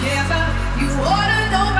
together. You ought to know